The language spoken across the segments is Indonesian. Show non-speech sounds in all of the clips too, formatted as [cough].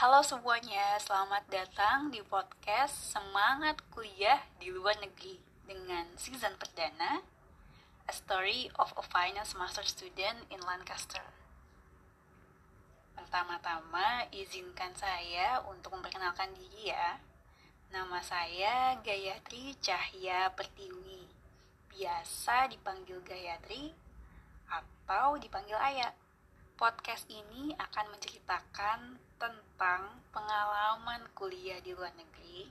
Halo semuanya, selamat datang di podcast Semangat Kuliah di Luar Negeri dengan season perdana A Story of a Finance Master Student in Lancaster. Pertama-tama, izinkan saya untuk memperkenalkan diri ya. Nama saya Gayatri Cahya Pertiwi. Biasa dipanggil Gayatri atau dipanggil Ayah. Podcast ini akan menceritakan tentang pengalaman kuliah di luar negeri.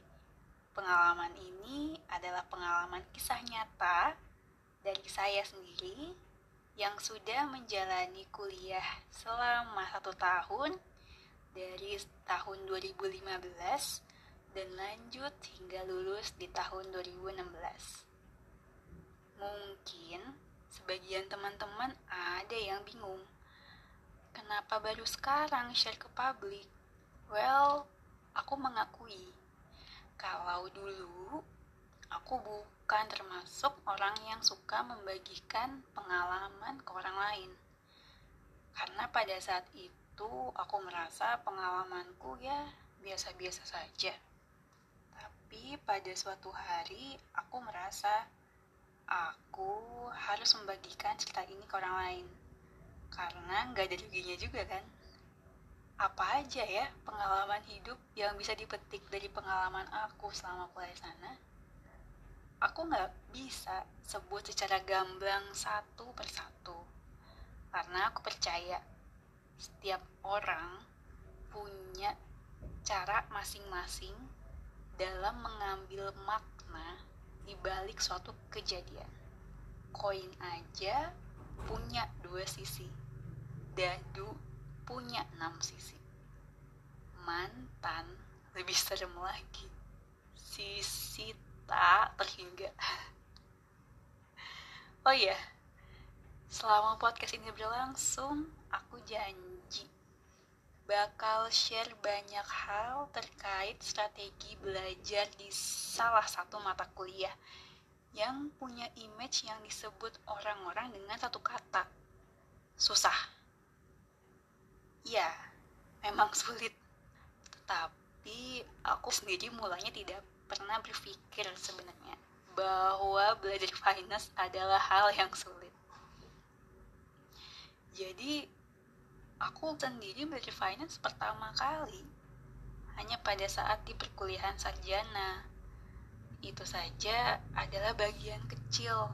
Pengalaman ini adalah pengalaman kisah nyata dari saya sendiri yang sudah menjalani kuliah selama satu tahun dari tahun 2015 dan lanjut hingga lulus di tahun 2016. Mungkin sebagian teman-teman ada yang bingung Kenapa baru sekarang share ke publik? Well, aku mengakui kalau dulu aku bukan termasuk orang yang suka membagikan pengalaman ke orang lain. Karena pada saat itu aku merasa pengalamanku ya biasa-biasa saja. Tapi pada suatu hari aku merasa aku harus membagikan cerita ini ke orang lain karena nggak ada ruginya juga kan apa aja ya pengalaman hidup yang bisa dipetik dari pengalaman aku selama kuliah sana? Aku nggak bisa sebut secara gamblang satu persatu. Karena aku percaya setiap orang punya cara masing-masing dalam mengambil makna di balik suatu kejadian. Koin aja punya dua sisi. Dadu punya enam sisi. Mantan lebih serem lagi. Sisi tak terhingga. [laughs] Oh ya selama podcast ini berlangsung aku janji bakal share banyak hal terkait strategi belajar di salah satu mata kuliah yang punya image yang disebut orang-orang dengan satu kata. Susah ya memang sulit. Tetapi aku sendiri mulanya tidak pernah berpikir sebenarnya bahwa belajar finance adalah hal yang sulit. Jadi aku sendiri belajar finance pertama kali hanya pada saat di perkuliahan sarjana. Itu saja adalah bagian kecil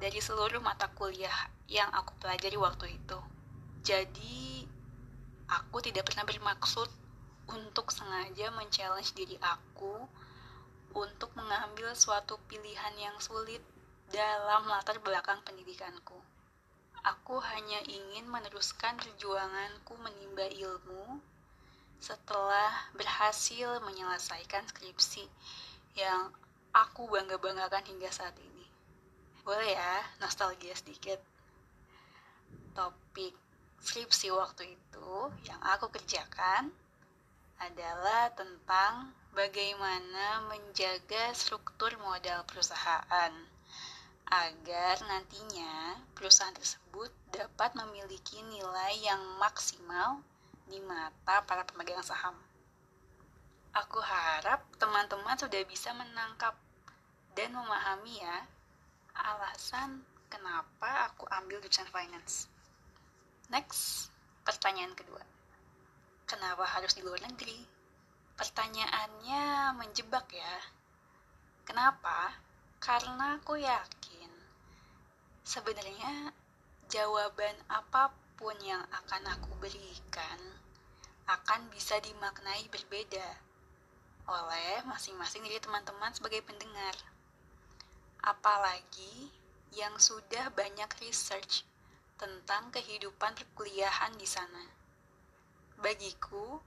dari seluruh mata kuliah yang aku pelajari waktu itu. Jadi, aku tidak pernah bermaksud untuk sengaja men-challenge diri aku untuk mengambil suatu pilihan yang sulit dalam latar belakang pendidikanku. Aku hanya ingin meneruskan perjuanganku menimba ilmu setelah berhasil menyelesaikan skripsi yang aku bangga-banggakan hingga saat ini. Boleh ya, nostalgia sedikit. Topik skripsi waktu itu yang aku kerjakan adalah tentang bagaimana menjaga struktur modal perusahaan agar nantinya perusahaan tersebut dapat memiliki nilai yang maksimal di mata para pemegang saham. Aku harap teman-teman sudah bisa menangkap dan memahami ya alasan kenapa aku ambil jurusan finance. Next, pertanyaan kedua. Kenapa harus di luar negeri? Pertanyaannya menjebak ya. Kenapa? Karena aku yakin sebenarnya jawaban apa pun yang akan aku berikan akan bisa dimaknai berbeda oleh masing-masing dari teman-teman sebagai pendengar. Apalagi yang sudah banyak research tentang kehidupan perkuliahan di sana. Bagiku,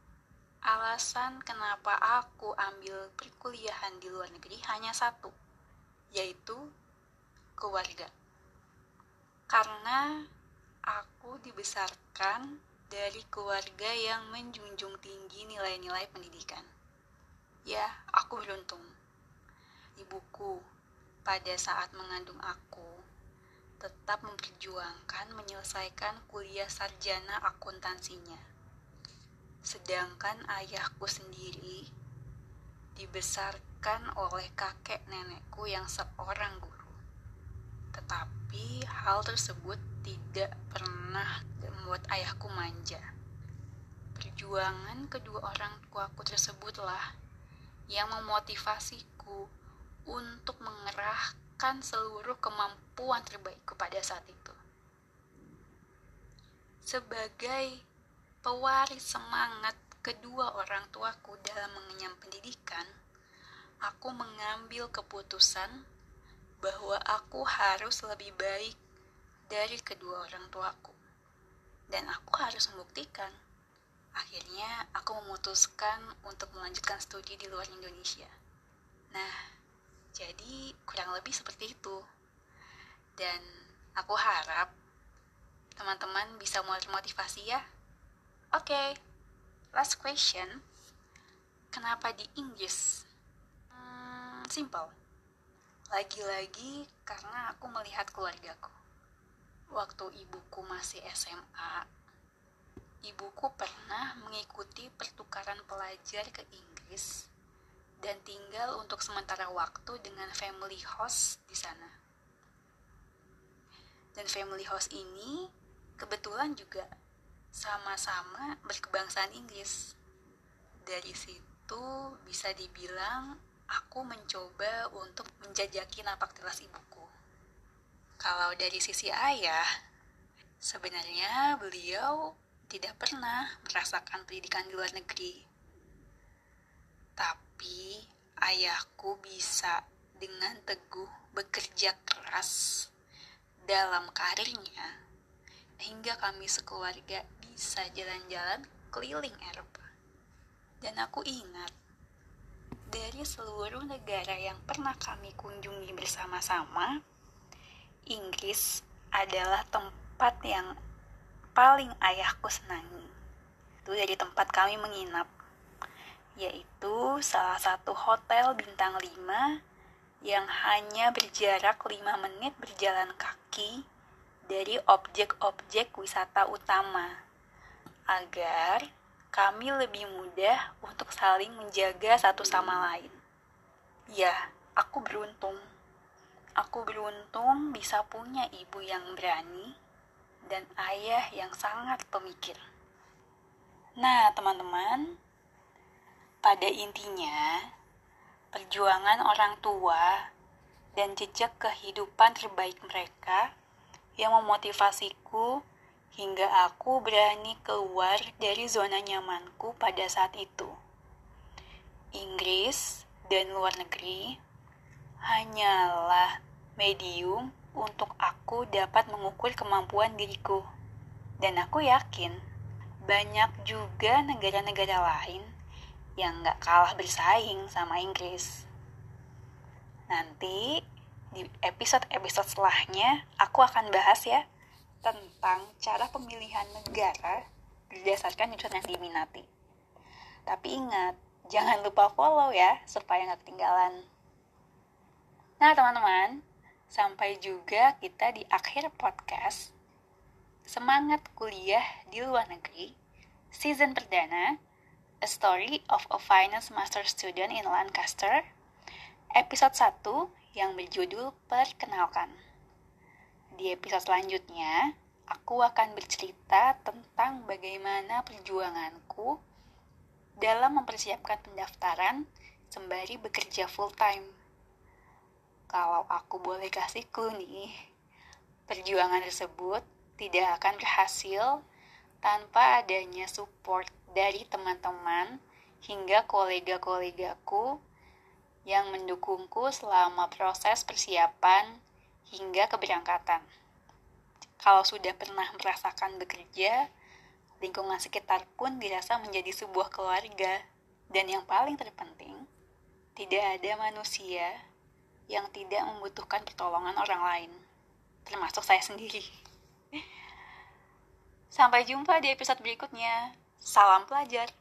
alasan kenapa aku ambil perkuliahan di luar negeri hanya satu, yaitu keluarga. Karena aku dibesarkan dari keluarga yang menjunjung tinggi nilai-nilai pendidikan. Ya, aku beruntung. Ibuku pada saat mengandung aku tetap memperjuangkan menyelesaikan kuliah sarjana akuntansinya. Sedangkan ayahku sendiri dibesarkan oleh kakek nenekku yang seorang guru. Tetapi hal tersebut tidak pernah membuat ayahku manja. Perjuangan kedua orang tuaku tersebutlah yang memotivasiku untuk mengerahkan seluruh kemampuan terbaikku pada saat itu. Sebagai pewaris semangat kedua orang tuaku dalam mengenyam pendidikan, aku mengambil keputusan bahwa aku harus lebih baik dari kedua orang tuaku. Dan aku harus membuktikan. Akhirnya, aku memutuskan untuk melanjutkan studi di luar Indonesia. Nah, jadi kurang lebih seperti itu. Dan aku harap teman-teman bisa mulai motivasi ya. Oke. Okay last question kenapa di Inggris hmm, simple lagi-lagi karena aku melihat keluargaku waktu ibuku masih SMA ibuku pernah mengikuti pertukaran pelajar ke Inggris dan tinggal untuk sementara waktu dengan family host di sana. Dan family host ini kebetulan juga sama-sama berkebangsaan Inggris. Dari situ bisa dibilang aku mencoba untuk menjajaki napak tilas ibuku. Kalau dari sisi ayah, sebenarnya beliau tidak pernah merasakan pendidikan di luar negeri. Tapi ayahku bisa dengan teguh bekerja keras dalam karirnya hingga kami sekeluarga bisa jalan-jalan keliling Eropa. Dan aku ingat, dari seluruh negara yang pernah kami kunjungi bersama-sama, Inggris adalah tempat yang paling ayahku senangi. Itu dari tempat kami menginap, yaitu salah satu hotel bintang 5 yang hanya berjarak 5 menit berjalan kaki dari objek-objek wisata utama agar kami lebih mudah untuk saling menjaga satu sama lain. Ya, aku beruntung. Aku beruntung bisa punya ibu yang berani dan ayah yang sangat pemikir. Nah, teman-teman, pada intinya, perjuangan orang tua dan jejak kehidupan terbaik mereka yang memotivasiku hingga aku berani keluar dari zona nyamanku pada saat itu. Inggris dan luar negeri hanyalah medium untuk aku dapat mengukur kemampuan diriku. Dan aku yakin banyak juga negara-negara lain yang gak kalah bersaing sama Inggris. Nanti di episode-episode setelahnya aku akan bahas ya tentang cara pemilihan negara berdasarkan jurusan yang diminati. Tapi ingat, jangan lupa follow ya, supaya nggak ketinggalan. Nah teman-teman, sampai juga kita di akhir podcast Semangat Kuliah di Luar Negeri, season perdana, A Story of a Finance Master Student in Lancaster, episode 1 yang berjudul Perkenalkan. Di episode selanjutnya, aku akan bercerita tentang bagaimana perjuanganku dalam mempersiapkan pendaftaran sembari bekerja full time. Kalau aku boleh kasih clue nih, perjuangan tersebut tidak akan berhasil tanpa adanya support dari teman-teman hingga kolega-kolegaku yang mendukungku selama proses persiapan hingga keberangkatan. Kalau sudah pernah merasakan bekerja, lingkungan sekitar pun dirasa menjadi sebuah keluarga. Dan yang paling terpenting, tidak ada manusia yang tidak membutuhkan pertolongan orang lain, termasuk saya sendiri. [laughs] Sampai jumpa di episode berikutnya. Salam pelajar.